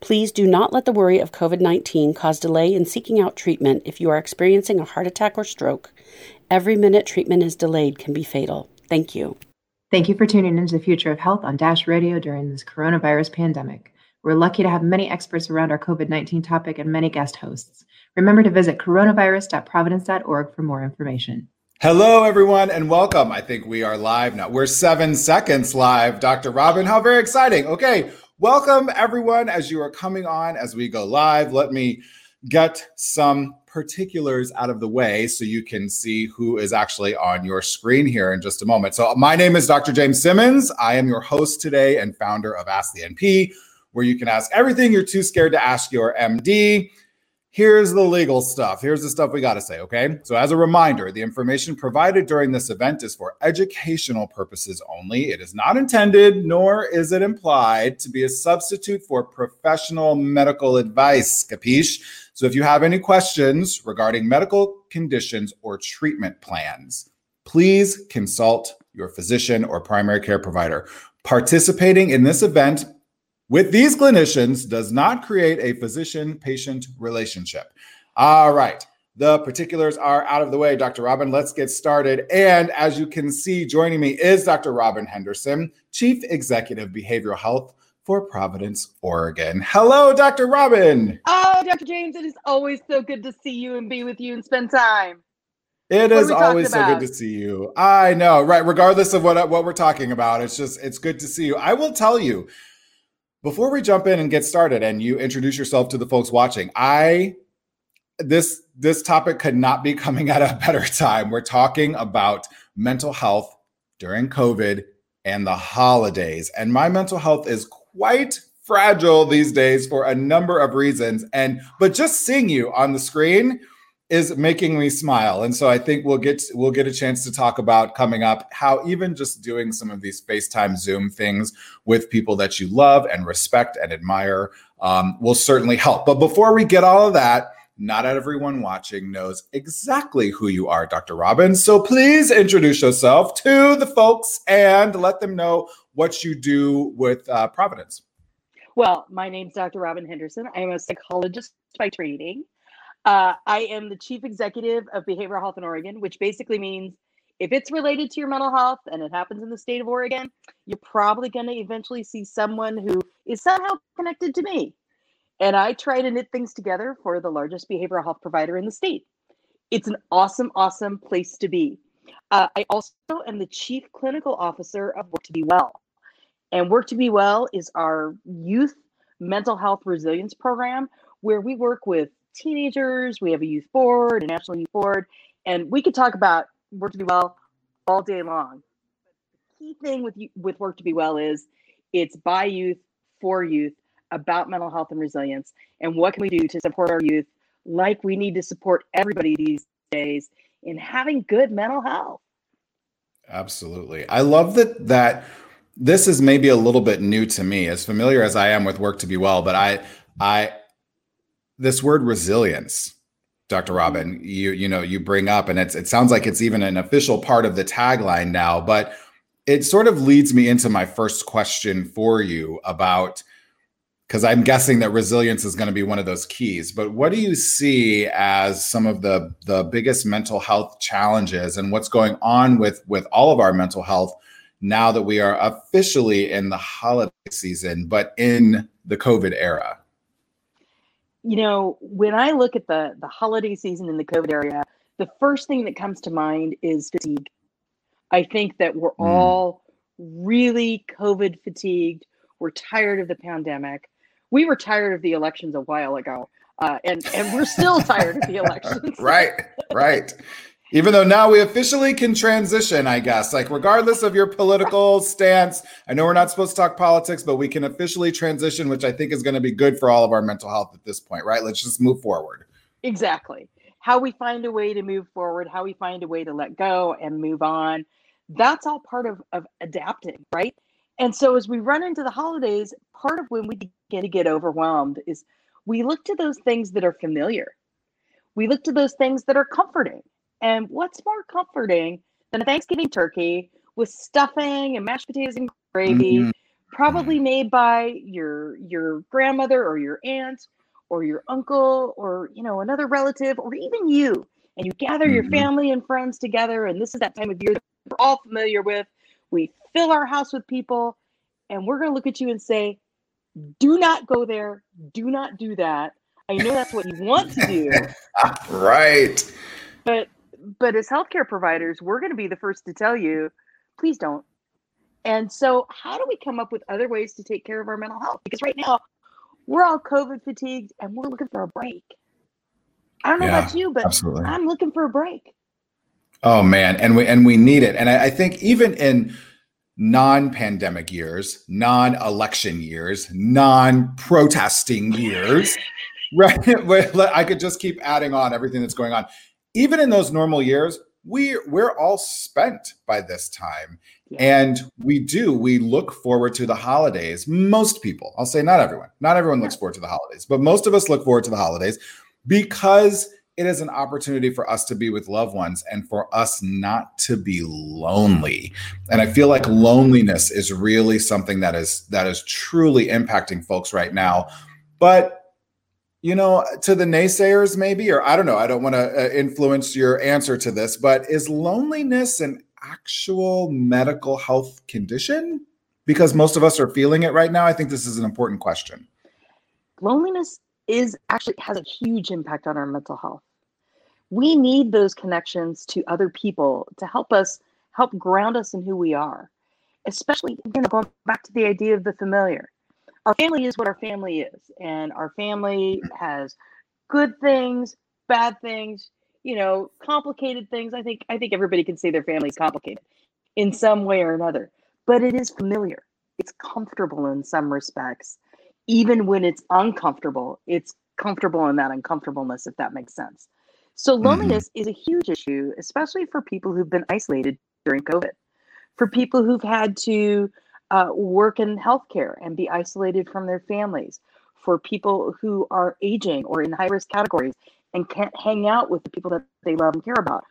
Please do not let the worry of COVID 19 cause delay in seeking out treatment if you are experiencing a heart attack or stroke. Every minute treatment is delayed can be fatal. Thank you. Thank you for tuning into the future of health on Dash Radio during this coronavirus pandemic. We're lucky to have many experts around our COVID 19 topic and many guest hosts. Remember to visit coronavirus.providence.org for more information. Hello, everyone, and welcome. I think we are live now. We're seven seconds live. Dr. Robin, how very exciting. Okay, welcome, everyone, as you are coming on as we go live. Let me get some particulars out of the way so you can see who is actually on your screen here in just a moment. So, my name is Dr. James Simmons. I am your host today and founder of Ask the NP, where you can ask everything you're too scared to ask your MD. Here's the legal stuff. Here's the stuff we got to say, okay? So, as a reminder, the information provided during this event is for educational purposes only. It is not intended, nor is it implied, to be a substitute for professional medical advice. Capiche? So if you have any questions regarding medical conditions or treatment plans, please consult your physician or primary care provider. Participating in this event with these clinicians does not create a physician patient relationship. All right. The particulars are out of the way, Dr. Robin. Let's get started. And as you can see, joining me is Dr. Robin Henderson, Chief Executive Behavioral Health for Providence, Oregon. Hello, Dr. Robin. Oh, Dr. James, it is always so good to see you and be with you and spend time. It is always so good to see you. I know, right? Regardless of what what we're talking about, it's just it's good to see you. I will tell you before we jump in and get started, and you introduce yourself to the folks watching. I this this topic could not be coming at a better time. We're talking about mental health during COVID and the holidays, and my mental health is quite fragile these days for a number of reasons. And but just seeing you on the screen is making me smile. And so I think we'll get we'll get a chance to talk about coming up how even just doing some of these FaceTime Zoom things with people that you love and respect and admire um, will certainly help. But before we get all of that, not everyone watching knows exactly who you are, Dr. Robbins. So please introduce yourself to the folks and let them know what you do with uh, Providence. Well, my name's Dr. Robin Henderson. I am a psychologist by training. Uh, I am the chief executive of Behavioral Health in Oregon, which basically means if it's related to your mental health and it happens in the state of Oregon, you're probably going to eventually see someone who is somehow connected to me. And I try to knit things together for the largest behavioral health provider in the state. It's an awesome, awesome place to be. Uh, I also am the chief clinical officer of Work to Be Well. And Work to Be Well is our youth mental health resilience program where we work with teenagers. We have a youth board, a national youth board, and we could talk about Work to Be Well all day long. The key thing with with Work to Be Well is it's by youth for youth about mental health and resilience and what can we do to support our youth like we need to support everybody these days in having good mental health. Absolutely. I love that that this is maybe a little bit new to me, as familiar as I am with work to be well, but I I this word resilience, Dr. Mm-hmm. Robin, you you know, you bring up and it's it sounds like it's even an official part of the tagline now, but it sort of leads me into my first question for you about because I'm guessing that resilience is going to be one of those keys. But what do you see as some of the the biggest mental health challenges and what's going on with with all of our mental health now that we are officially in the holiday season, but in the COVID era? You know, when I look at the the holiday season in the COVID area, the first thing that comes to mind is fatigue. I think that we're mm. all really COVID fatigued. We're tired of the pandemic we were tired of the elections a while ago, uh, and and we're still tired of the elections. right, right. Even though now we officially can transition, I guess, like regardless of your political stance, I know we're not supposed to talk politics, but we can officially transition, which I think is going to be good for all of our mental health at this point, right? Let's just move forward. Exactly. How we find a way to move forward, how we find a way to let go and move on. That's all part of, of adapting, right? And so as we run into the holidays, part of when we begin to get overwhelmed is we look to those things that are familiar. We look to those things that are comforting. And what's more comforting than a Thanksgiving turkey with stuffing and mashed potatoes and gravy, mm-hmm. probably made by your your grandmother or your aunt or your uncle or you know another relative or even you. And you gather mm-hmm. your family and friends together and this is that time of year that we're all familiar with. We fill our house with people and we're going to look at you and say do not go there. Do not do that. I know that's what you want to do. Right. But but as healthcare providers we're going to be the first to tell you please don't and so how do we come up with other ways to take care of our mental health because right now we're all covid fatigued and we're looking for a break i don't know yeah, about you but absolutely. i'm looking for a break oh man and we and we need it and I, I think even in non-pandemic years, non-election years, non-protesting years, right? I could just keep adding on everything that's going on. Even in those normal years, we we're all spent by this time. Yeah. And we do, we look forward to the holidays. Most people, I'll say not everyone, not everyone looks forward to the holidays, but most of us look forward to the holidays because it is an opportunity for us to be with loved ones and for us not to be lonely and i feel like loneliness is really something that is that is truly impacting folks right now but you know to the naysayers maybe or i don't know i don't want to uh, influence your answer to this but is loneliness an actual medical health condition because most of us are feeling it right now i think this is an important question loneliness is actually has a huge impact on our mental health. We need those connections to other people to help us help ground us in who we are. Especially, you know, going back to the idea of the familiar. Our family is what our family is, and our family has good things, bad things, you know, complicated things. I think I think everybody can say their family is complicated in some way or another, but it is familiar. It's comfortable in some respects even when it's uncomfortable, it's comfortable in that uncomfortableness, if that makes sense. So, mm-hmm. loneliness mm-hmm. is a huge issue, especially for people who've been isolated during COVID, for people who've had to uh, work in healthcare and be isolated from their families, for people who are aging or in high risk categories and can't hang out with the people that they love and care about,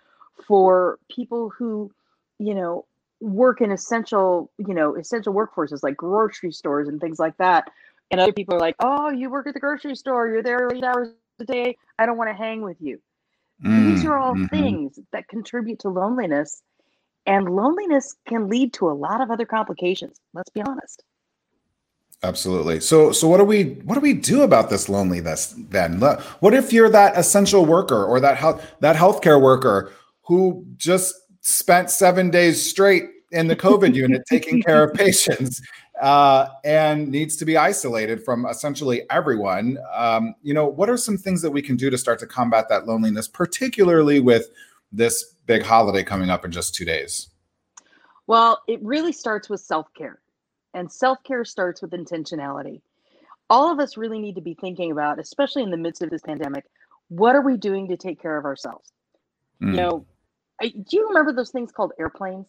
for people who, you know, work in essential, you know, essential workforces like grocery stores and things like that, and other people are like, oh, you work at the grocery store, you're there eight hours a day. I don't want to hang with you. Mm, These are all mm-hmm. things that contribute to loneliness. And loneliness can lead to a lot of other complications. Let's be honest. Absolutely. So, so what do we what do we do about this loneliness then? What if you're that essential worker or that health that healthcare worker who just spent seven days straight in the COVID unit taking care of patients uh, and needs to be isolated from essentially everyone. Um, you know, what are some things that we can do to start to combat that loneliness, particularly with this big holiday coming up in just two days? Well, it really starts with self care, and self care starts with intentionality. All of us really need to be thinking about, especially in the midst of this pandemic, what are we doing to take care of ourselves? Mm. You know, I, do you remember those things called airplanes?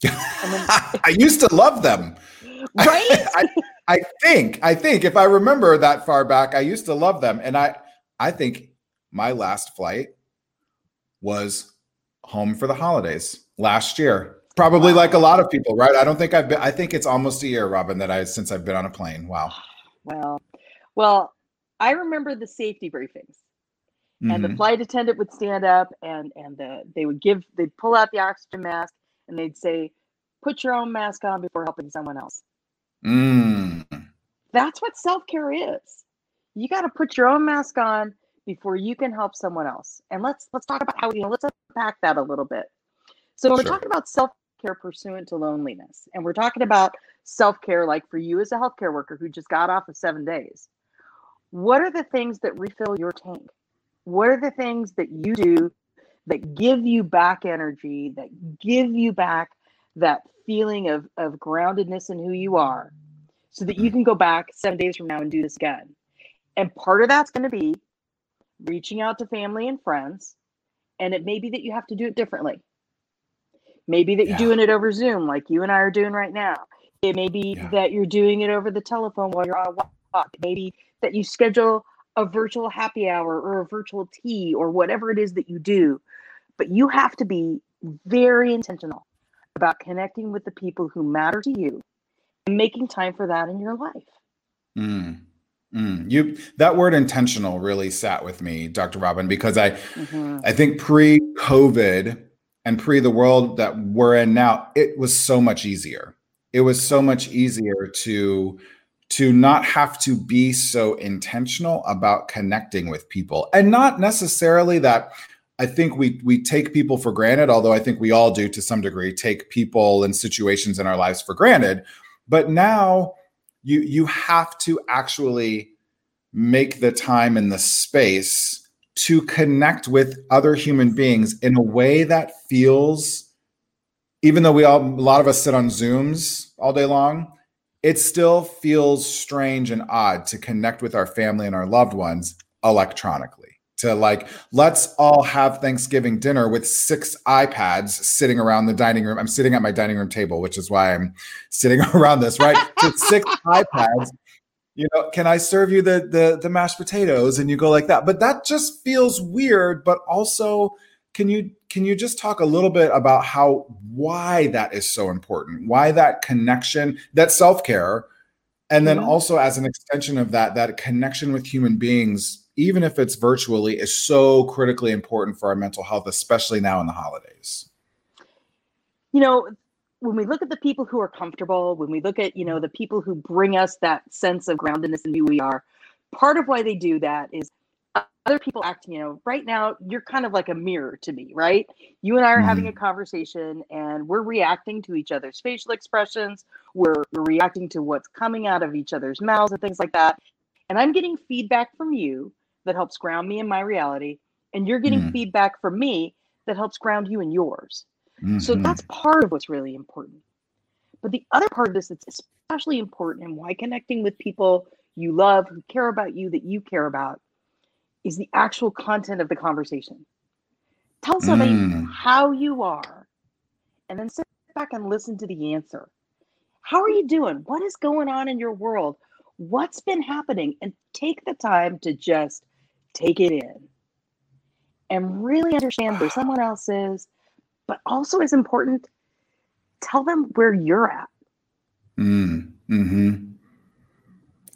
I used to love them. Right? I, I, think, I think if I remember that far back, I used to love them. And I I think my last flight was home for the holidays last year. Probably wow. like a lot of people, right? I don't think I've been I think it's almost a year, Robin, that I since I've been on a plane. Wow. Well, well, I remember the safety briefings. Mm-hmm. And the mm-hmm. flight attendant would stand up and and the they would give they'd pull out the oxygen mask and they'd say, put your own mask on before helping someone else. Mm. That's what self care is. You got to put your own mask on before you can help someone else. And let's let's talk about how you know let's unpack that a little bit. So sure. we're talking about self care pursuant to loneliness, and we're talking about self care like for you as a healthcare worker who just got off of seven days, what are the things that refill your tank? What are the things that you do that give you back energy, that give you back that feeling of, of groundedness in who you are, so that you can go back seven days from now and do this again. And part of that's going to be reaching out to family and friends. And it may be that you have to do it differently. Maybe that you're doing it over Zoom, like you and I are doing right now. It may be yeah. that you're doing it over the telephone while you're on a walk. Maybe that you schedule a virtual happy hour or a virtual tea or whatever it is that you do. But you have to be very intentional about connecting with the people who matter to you and making time for that in your life. Mm. Mm, you that word intentional really sat with me, Dr. Robin, because I mm-hmm. I think pre-COVID and pre the world that we're in now, it was so much easier. It was so much easier to to not have to be so intentional about connecting with people and not necessarily that I think we we take people for granted, although I think we all do to some degree take people and situations in our lives for granted. But now you you have to actually make the time and the space to connect with other human beings in a way that feels even though we all a lot of us sit on zooms all day long it still feels strange and odd to connect with our family and our loved ones electronically to like let's all have thanksgiving dinner with six ipads sitting around the dining room. I'm sitting at my dining room table which is why i'm sitting around this right? With six ipads you know can i serve you the, the the mashed potatoes? And you go like that. But that just feels weird but also can you can you just talk a little bit about how why that is so important? Why that connection that self-care and then mm-hmm. also as an extension of that that connection with human beings even if it's virtually, is so critically important for our mental health, especially now in the holidays? You know, when we look at the people who are comfortable, when we look at, you know, the people who bring us that sense of groundedness and who we are, part of why they do that is other people act, you know, right now you're kind of like a mirror to me, right? You and I are mm-hmm. having a conversation and we're reacting to each other's facial expressions, we're, we're reacting to what's coming out of each other's mouths and things like that. And I'm getting feedback from you that helps ground me in my reality and you're getting mm. feedback from me that helps ground you in yours. Mm-hmm. so that's part of what's really important. But the other part of this that's especially important and why connecting with people you love who care about you that you care about is the actual content of the conversation. Tell somebody mm. how you are and then sit back and listen to the answer. How are you doing? What is going on in your world? What's been happening? And take the time to just take it in and really understand where someone else is, but also as important, tell them where you're at. Mm, hmm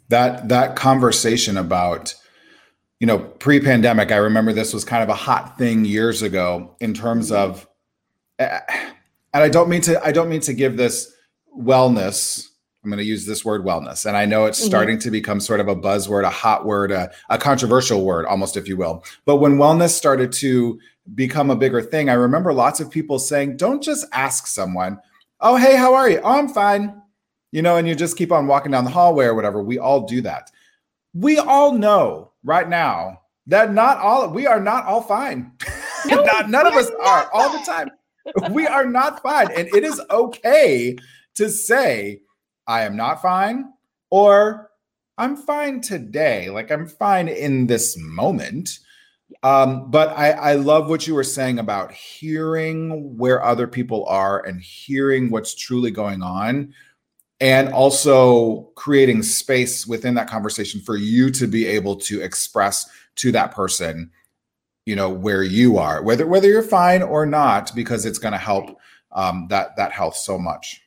That that conversation about, you know, pre-pandemic, I remember this was kind of a hot thing years ago in terms mm-hmm. of, and I don't mean to I don't mean to give this wellness I'm going to use this word wellness. And I know it's mm-hmm. starting to become sort of a buzzword, a hot word, a, a, controversial word, almost, if you will. But when wellness started to become a bigger thing, I remember lots of people saying, don't just ask someone, oh, hey, how are you? Oh, I'm fine. You know, and you just keep on walking down the hallway or whatever. We all do that. We all know right now that not all, we are not all fine. No, not, none of us are all the time. we are not fine. And it is okay to say, I am not fine, or I'm fine today. Like I'm fine in this moment. Um, but I, I love what you were saying about hearing where other people are and hearing what's truly going on, and also creating space within that conversation for you to be able to express to that person, you know, where you are, whether whether you're fine or not, because it's going to help um, that that health so much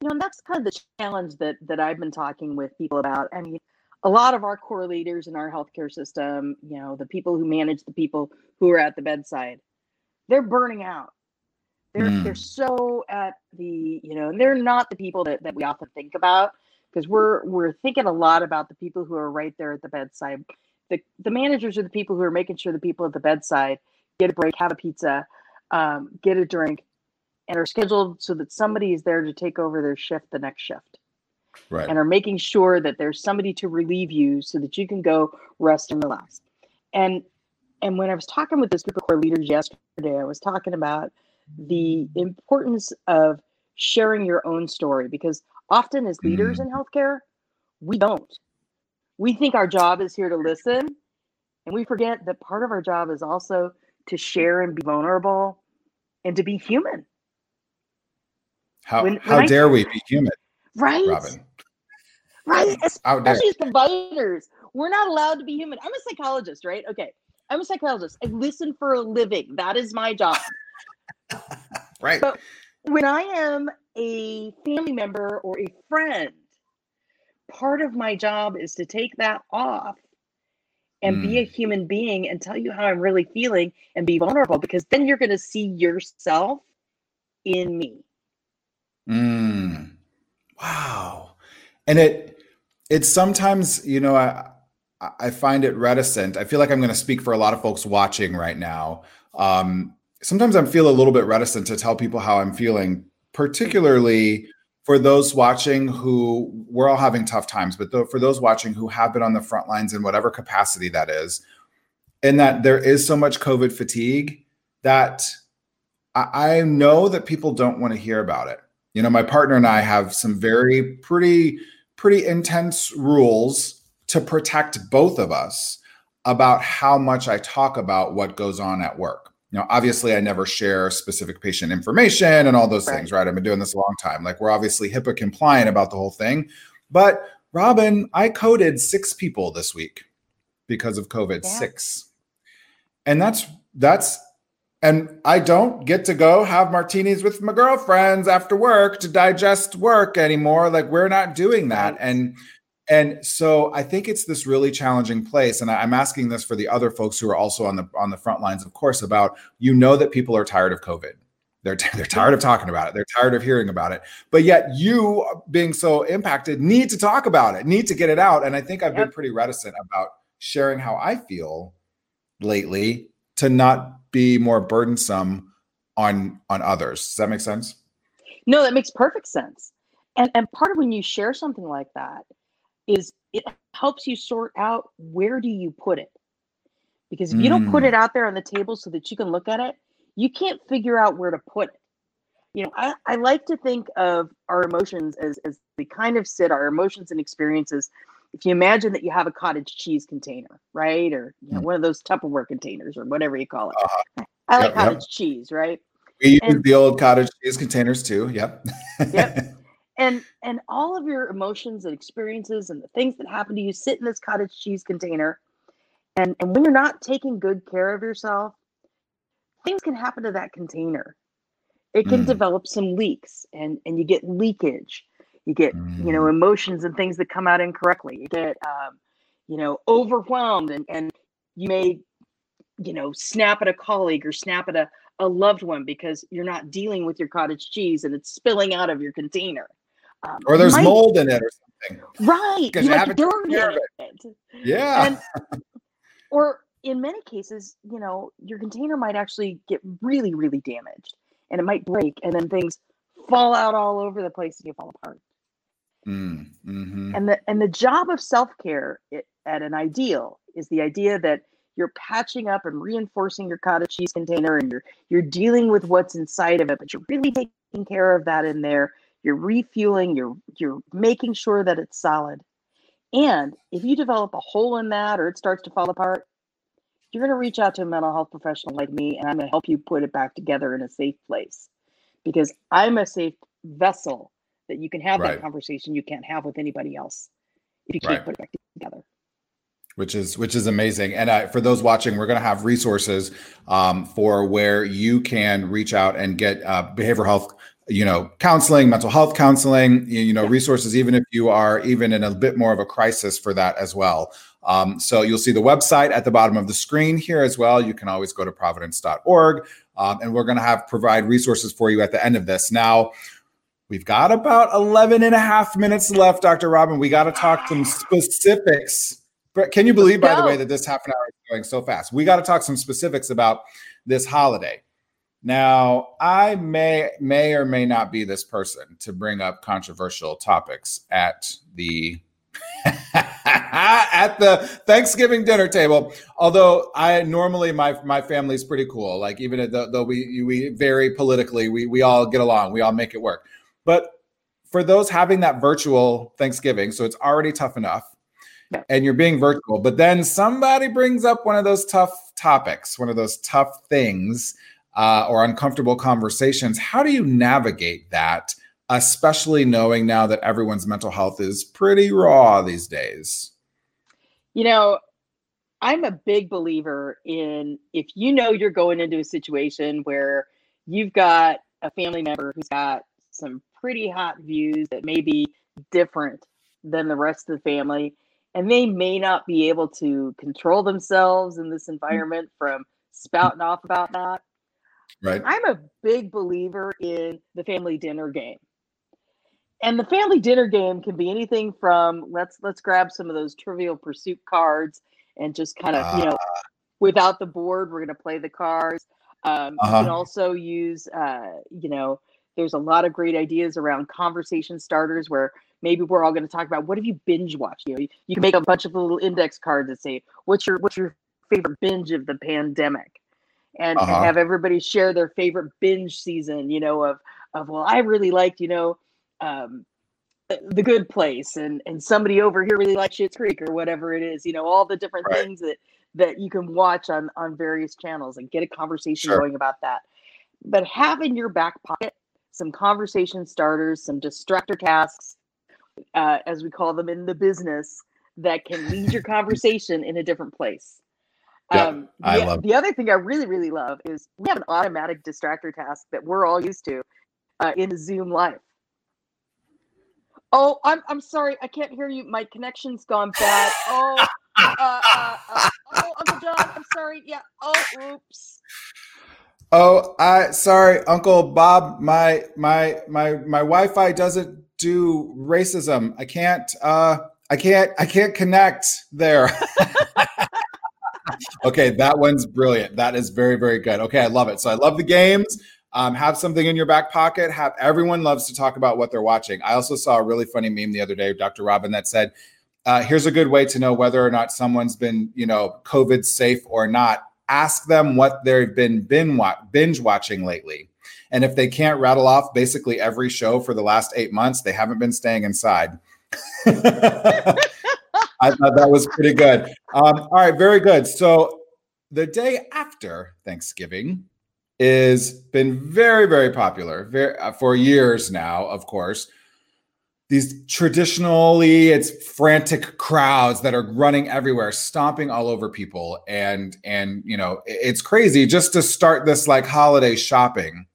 you know, and that's kind of the challenge that that I've been talking with people about. I mean, a lot of our core leaders in our healthcare system, you know, the people who manage the people who are at the bedside, they're burning out. They're mm. they're so at the, you know, and they're not the people that, that we often think about because we're we're thinking a lot about the people who are right there at the bedside. The the managers are the people who are making sure the people at the bedside get a break, have a pizza, um, get a drink, and are scheduled so that somebody is there to take over their shift the next shift. Right. And are making sure that there's somebody to relieve you so that you can go rest and relax. And and when I was talking with this group of core leaders yesterday, I was talking about the importance of sharing your own story because often as leaders mm. in healthcare, we don't. We think our job is here to listen, and we forget that part of our job is also to share and be vulnerable and to be human. How, when, how when dare I, we be human? Right. Robin. Right. Especially as providers. We're not allowed to be human. I'm a psychologist, right? Okay. I'm a psychologist. I listen for a living. That is my job. right. But when I am a family member or a friend, part of my job is to take that off and mm. be a mm. human being and tell you how I'm really feeling and be vulnerable because then you're going to see yourself in me. Mm. Wow. And it it's sometimes, you know, I I find it reticent. I feel like I'm going to speak for a lot of folks watching right now. Um, sometimes I feel a little bit reticent to tell people how I'm feeling, particularly for those watching who we're all having tough times, but for those watching who have been on the front lines in whatever capacity that is, and that there is so much COVID fatigue that I, I know that people don't want to hear about it. You know, my partner and I have some very pretty, pretty intense rules to protect both of us about how much I talk about what goes on at work. You know, obviously, I never share specific patient information and all those right. things, right? I've been doing this a long time. Like, we're obviously HIPAA compliant about the whole thing. But, Robin, I coded six people this week because of COVID, yeah. six. And that's, that's, and I don't get to go have martinis with my girlfriends after work to digest work anymore. Like, we're not doing that. And and so I think it's this really challenging place. And I'm asking this for the other folks who are also on the on the front lines, of course, about you know that people are tired of COVID. They're, t- they're tired of talking about it. They're tired of hearing about it. But yet, you being so impacted need to talk about it, need to get it out. And I think I've yep. been pretty reticent about sharing how I feel lately to not be more burdensome on on others. Does that make sense? No, that makes perfect sense. And and part of when you share something like that is it helps you sort out where do you put it because if you mm. don't put it mm. out there on the table so that you can look at it you can't figure out where to put it you know i, I like to think of our emotions as, as they kind of sit our emotions and experiences if you imagine that you have a cottage cheese container right? Or you know, mm. one of those tupperware containers or whatever you call it. Uh, i like yep, cottage yep. cheese right? We use the old cottage cheese containers too yep. Yep. And and all of your emotions and experiences and the things that happen to you sit in this cottage cheese container. And and when you're not taking good care of yourself things can happen to that container. It can mm. develop some leaks and and you get leakage you get mm. you know mm. emotions and things that come out incorrectly you get um, you know overwhelmed and and you may you know snap at a colleague or snap at a, a loved one because you're not dealing with your cottage cheese and it's spilling out of your container um, or there's might, mold in it or something. Right. Because you, taken care of it. Yeah. And, or in many cases, you know, your container might actually get really, really damaged and it might break and then things fall out all over the place and you fall apart. Mm, mm-hmm. And the and the job of self-care at an ideal is the idea that you're patching up and reinforcing your cottage cheese container and you're you're dealing with what's inside of it, but you're really taking care of that in there you're refueling, you're you're making sure that it's solid. And if you develop a hole in that or it starts to fall apart, you're going to reach out to a mental health professional like me and I'm going to help you put it back together in a safe place because I'm a safe vessel that you can have right. that conversation you can't have with anybody else if you can't right. put it back together. Which is which is amazing. And uh, for those watching we're going to have resources um, for where you can reach out and get uh, behavioral health you know counseling mental health counseling you, know resources even if you are even in a bit more of a crisis for that as well. Um, so you'll see the website at the bottom of the screen here as well. You can always go to providence.org um, and we're going to have provide resources for you at the end of this. Now we've got about 11 and a half minutes left dr robin we got to talk some specifics but can you believe by the way that this half an hour is going so fast we got to talk some specifics about this holiday now, I may may or may not be this person to bring up controversial topics at the at the Thanksgiving dinner table. Although I normally my my family's pretty cool. Like even though, though we we vary politically, we we all get along. We all make it work. But for those having that virtual Thanksgiving, so it's already tough enough, and you're being virtual, but then somebody brings up one of those tough topics, one of those tough things, uh, or uncomfortable conversations. How do you navigate that? especially knowing now that everyone's mental health is pretty raw these days? You know, I'm a big believer in if you know you're going into a situation where you've got a family member who's got some pretty hot views that may be different than the rest of the family, and they may not be able to control themselves in this environment from spouting off about that. Right. I'm a big believer in the family dinner game and the family dinner game can be anything from let's let's grab some of those trivial pursuit cards and just kind of uh, you know ah. without the board we're going to play the cards um, uh-huh. you can also use uh, you know there's a lot of great ideas around conversation starters where maybe we're all going to talk about what have you binge watched you know you can make a bunch of little index cards that say what's your what's your favorite binge of the pandemic and, uh-huh. and have everybody share their favorite binge season you know of of well i really liked you know um, the good place and and somebody over here really likes Schitt's Creek or whatever it is you know all the different right. things that that you can watch on on various channels and get a conversation sure. going about that but have in your back pocket some conversation starters some distractor tasks uh, as we call them in the business that can lead your conversation in a different place yep, um, the, I love the other thing I really, really love is we have an automatic distractor task that we're all used to uh, in Zoom Live. Oh, I'm I'm sorry, I can't hear you. My connection's gone bad. Oh, uh, uh, uh, oh, Uncle John, I'm sorry. Yeah. Oh, oops. Oh, I sorry, Uncle Bob. My my my my Wi-Fi doesn't do racism. I can't. Uh, I can't. I can't connect there. okay, that one's brilliant. That is very very good. Okay, I love it. So I love the games. Um, have something in your back pocket. Have everyone loves to talk about what they're watching. I also saw a really funny meme the other day, Dr. Robin, that said, uh, "Here's a good way to know whether or not someone's been, you know, COVID safe or not. Ask them what they've been binge watching lately." And if they can't rattle off basically every show for the last eight months, they haven't been staying inside. I thought that was pretty good. Um, all right, very good. So the day after Thanksgiving, is been very very popular very, uh, for years now of course these traditionally it's frantic crowds that are running everywhere stomping all over people and and you know it's crazy just to start this like holiday shopping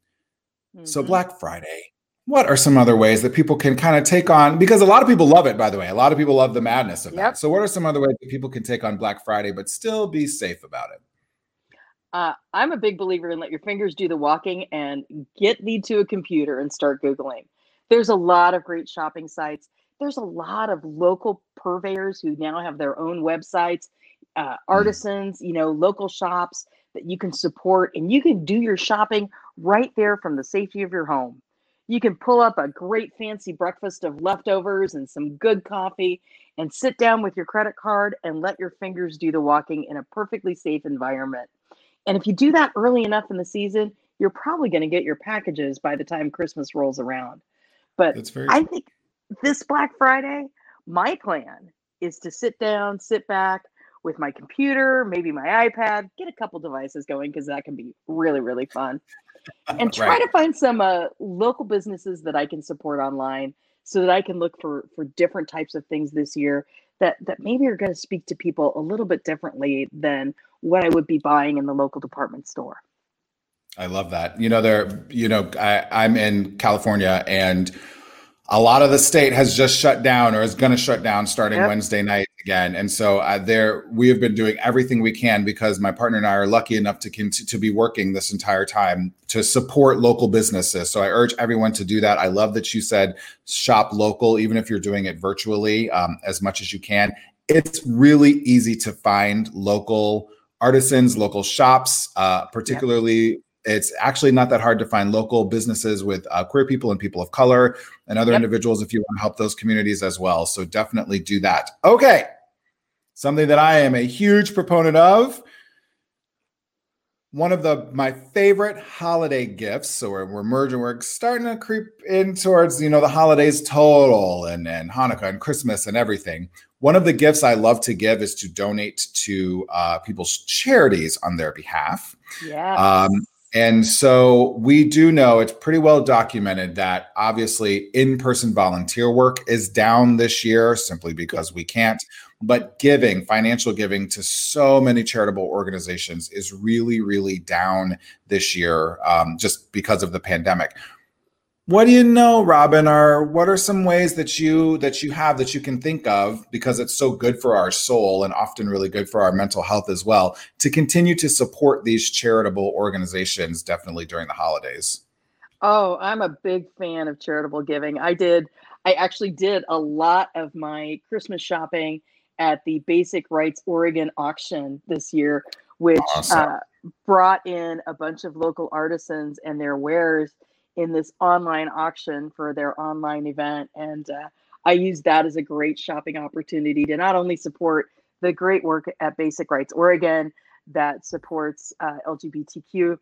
mm-hmm. so black friday what are some other ways that people can kind of take on because a lot of people love it by the way a lot of people love the madness of yep. that so what are some other ways that people can take on black friday but still be safe about it uh, I'm a big believer in let your fingers do the walking and get thee to a computer and start Googling. There's a lot of great shopping sites. There's a lot of local purveyors who now have their own websites, uh, hmm. artisans, you know, local shops that you can support, and you can do your shopping right there from the safety of your home. You can pull up a great fancy breakfast of leftovers and some good coffee and sit down with your credit card and let your fingers do the walking in a perfectly safe environment. And if you do that early enough in the season, you're probably going to get your packages by the time Christmas rolls around. But I think this Black Friday, my plan is to sit down, sit back with my computer, maybe my iPad, get a couple devices going because that can be really, really fun. And try right. to find some uh, local businesses that I can support online so that I can look for for different types of things this year that that maybe are going to speak to people a little bit differently than what I would be buying in the local department store. I love that. You know, there, you know, I, I'm in California and a lot of the state has just shut down or is going to shut down starting yep. Wednesday night again. And so uh, there, we have been doing everything we can because my partner and I are lucky enough to to be working this entire time to support local businesses. So I urge everyone to do that. I love that you said shop local, even if you're doing it virtually, um, as much as you can. It's really easy to find local artisans, local shops, uh, particularly. Yep it's actually not that hard to find local businesses with uh, queer people and people of color and other yep. individuals if you want to help those communities as well. So definitely do that. Okay. something that I am a huge proponent of. One of the my favorite holiday gifts. So we're, we're merging, we're starting to creep in towards you know the holidays total and and Hanukkah and Christmas and everything. One of the gifts I love to give is to donate to uh, people's charities on their behalf. Yeah. Um, and so we do know it's pretty well documented that obviously in person volunteer work is down this year simply because we can't. But giving, financial giving to so many charitable organizations is really, really down this year um, just because of the pandemic. What do you know, Robin? Are what are some ways that you that you have that you can think of because it's so good for our soul and often really good for our mental health as well to continue to support these charitable organizations definitely during the holidays? Oh, I'm a big fan of charitable giving. I did I actually did a lot of my Christmas shopping at the Basic Rights Oregon auction this year, which awesome. uh, brought in a bunch of local artisans and their wares in this online auction for their online event. And uh, I use that as a great shopping opportunity to not only support the great work at Basic Rights Oregon that supports uh, LGBTQ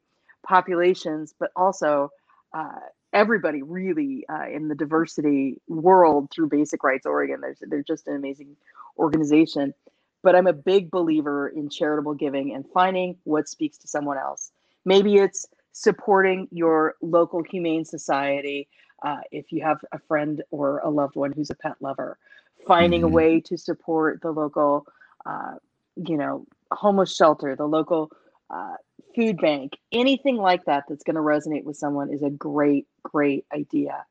populations, but also uh, everybody really uh, in the diversity world through Basic Rights Oregon. They're, they're just an amazing organization. But I'm a big believer in charitable giving and finding what speaks to someone else. Maybe it's supporting your local humane society uh, if you have a friend or a loved one who's a pet lover finding mm-hmm. a way to support the local uh, you know homeless shelter the local uh, food bank anything like that that's going to resonate with someone is a great great idea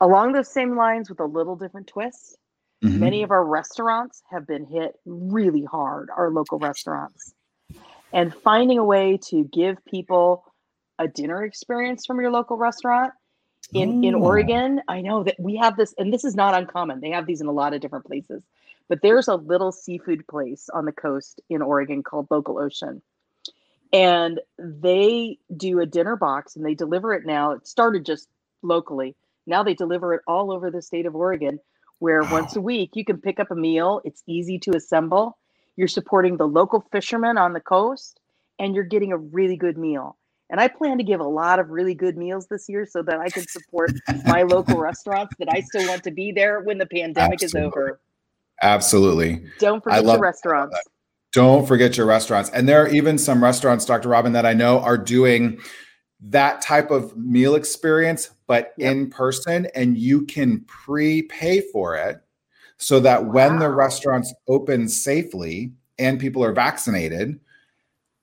along those same lines with a little different twist mm-hmm. many of our restaurants have been hit really hard our local restaurants and finding a way to give people a dinner experience from your local restaurant in in Oregon, I know that we have this, and this is not uncommon. They have these in a lot of different places, but there's a little seafood place on the coast in Oregon called Local Ocean, and they do a dinner box and they deliver it now. It started just locally. Now they deliver it all over the state of Oregon, where wow. once a week you can pick up a meal. It's easy to assemble. You're supporting the local fishermen on the coast, and you're getting a really good meal. And I plan to give a lot of really good meals this year so that I can support my local restaurants that I still want to be there when the pandemic Absolutely. is over. Absolutely. Don't forget your restaurants. Don't forget your restaurants. And there are even some restaurants, Dr. Robin, that I know are doing that type of meal experience, but yep. in person, and you can prepay for it so that wow. when the restaurants open safely and people are vaccinated,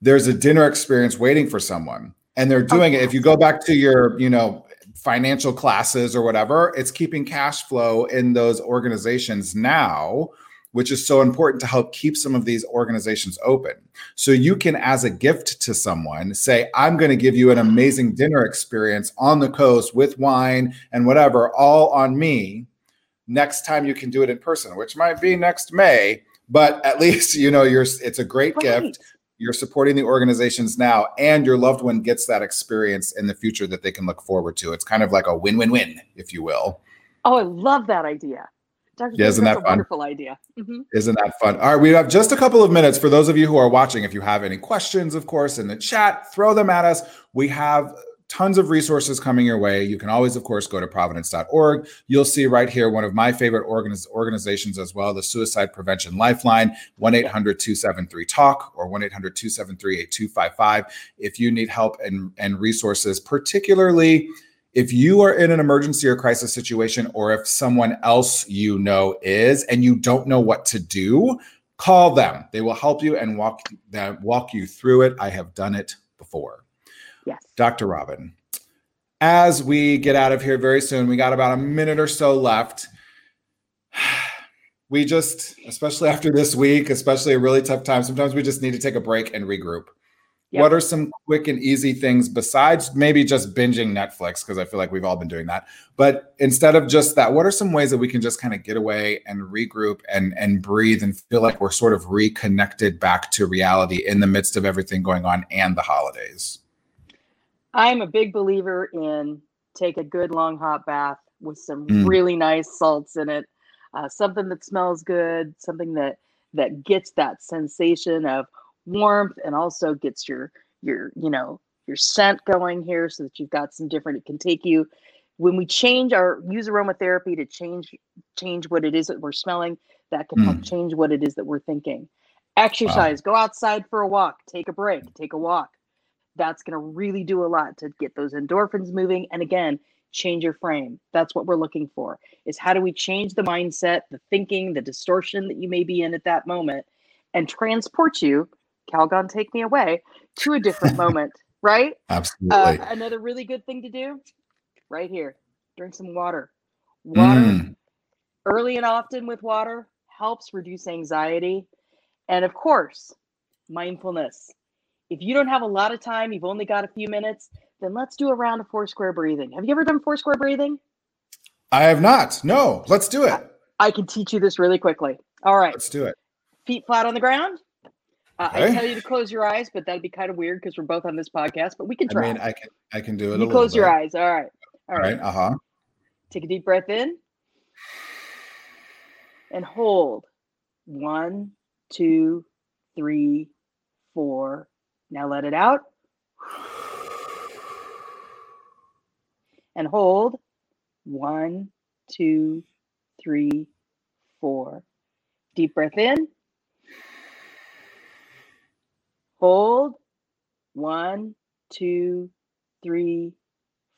there's a dinner experience waiting for someone and they're doing okay. it if you go back to your you know financial classes or whatever it's keeping cash flow in those organizations now which is so important to help keep some of these organizations open so you can as a gift to someone say i'm going to give you an amazing dinner experience on the coast with wine and whatever all on me next time you can do it in person which might be next may but at least you know you're it's a great right. gift you're supporting the organizations now and your loved one gets that experience in the future that they can look forward to. It's kind of like a win-win-win if you will. Oh i love that idea. Dr. Yeah, isn't that fun? wonderful idea. Mm-hmm. isn't that fun? All right we have just a couple of minutes for those of you who are watching. If you have any questions of course in the chat throw them at us. We have tons of resources coming your way. You can always, of course, go to providence.org. You'll see right here one of my favorite organiz- organizations as well, the Suicide Prevention Lifeline, 1 800 273 TALK or 1 800 273 8255. If you need help and, and resources, particularly if you are in an emergency or crisis situation, or if someone else you know is and you don't know what to do, call them. They will help you and walk, them, walk you through it. I have done it before. Yes. Dr. Robin, as we get out of here very soon, we got about a minute or so left. We just, especially after this week, especially a really tough time, sometimes we just need to take a break and regroup. Yep. What are some quick and easy things besides maybe just binging Netflix? Because I feel like we've all been doing that. But instead of just that, what are some ways that we can just kind of get away and regroup and and breathe and feel like we're sort of reconnected back to reality in the midst of everything going on and the holidays? I'm a big believer in take a good long hot bath with some mm. really nice salts in it, uh, something that smells good, something that that gets that sensation of warmth and also gets your your you know your scent going here so that you've got some different it can take you when we change our use aromatherapy to change change what it is that we're smelling that can mm. help change what it is that we're thinking exercise wow. go outside for a walk take a break take a walk that's going to really do a lot to get those endorphins moving and again change your frame. That's what we're looking for is how do we change the mindset the thinking the distortion that you may be in at that moment and transport you calgon take me away to a different moment right? Absolutely. uh, another really good thing to do right here drink some water. Water mm. early and often with water helps reduce anxiety and of course mindfulness if you don't have a lot of time you've only got a few minutes then let's do a round of four square breathing have you ever done four square breathing i have not no let's do it i, I can teach you this really quickly all right let's do it feet flat on the ground uh, okay. I tell you to close your eyes, but that'd be kind of weird because we're both on this podcast. But we can try. I mean, I can, I can do it. You close your eyes. All right. All right. Uh huh. Take a deep breath in and hold. One, two, three, four. Now let it out. And hold. One, two, three, four. Deep breath in. Hold. One, two, three,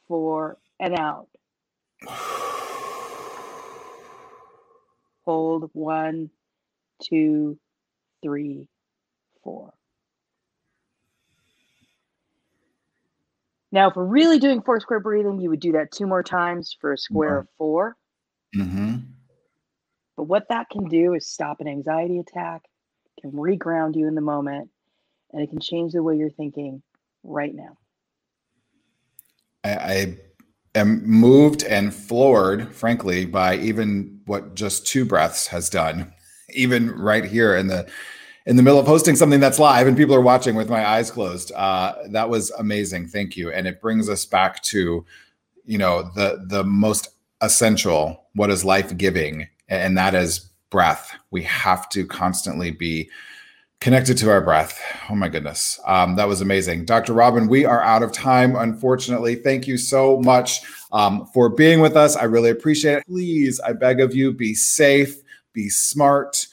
four, and out. Hold one, two, three, four. Now, if we're really doing four square breathing, you would do that two more times for a square of 4 mm-hmm. But what that can do is stop an anxiety attack, can reground you in the moment, and it can change the way you're thinking right now. I, I am moved and floored, frankly, by even what just two breaths has done. Even right here in the in the middle of hosting something that's live and people are watching with my eyes closed. Uh, that was amazing. Thank you. And it brings us back to, you know, the the most essential, what is life giving, and that is breath. We have to constantly be connected to our breath. Oh my goodness. Um, that was amazing. Dr. Robin, we are out of time, unfortunately. Thank you so much um, for being with us. I really appreciate it. Please, I beg of you, be safe, be smart.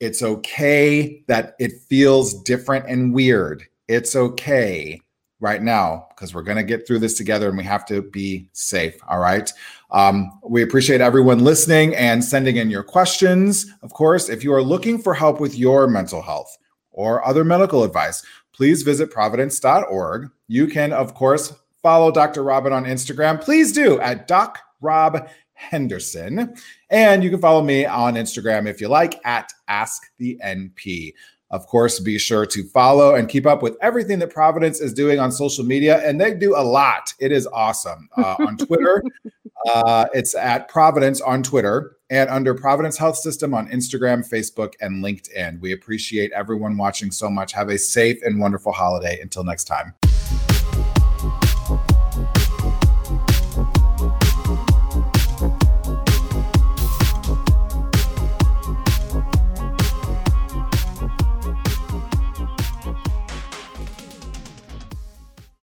It's okay that it feels different and weird. It's okay right now because we're going to get through this together and we have to be safe. All right. Um, we appreciate everyone listening and sending in your questions. Of course, if you are looking for help with your mental health or other medical advice, please visit providence.org. You can, of course, follow Dr. Robin on Instagram. Please do at Doc Rob Henderson. And you can follow me on Instagram if you like at Ask the NP. Of course, be sure to follow and keep up with everything that Providence is doing on social media. And they do a lot. It is awesome. Uh, on Twitter, uh, it's at Providence on Twitter and under Providence Health System on Instagram, Facebook, and LinkedIn. We appreciate everyone watching so much. Have a safe and wonderful holiday. Until next time.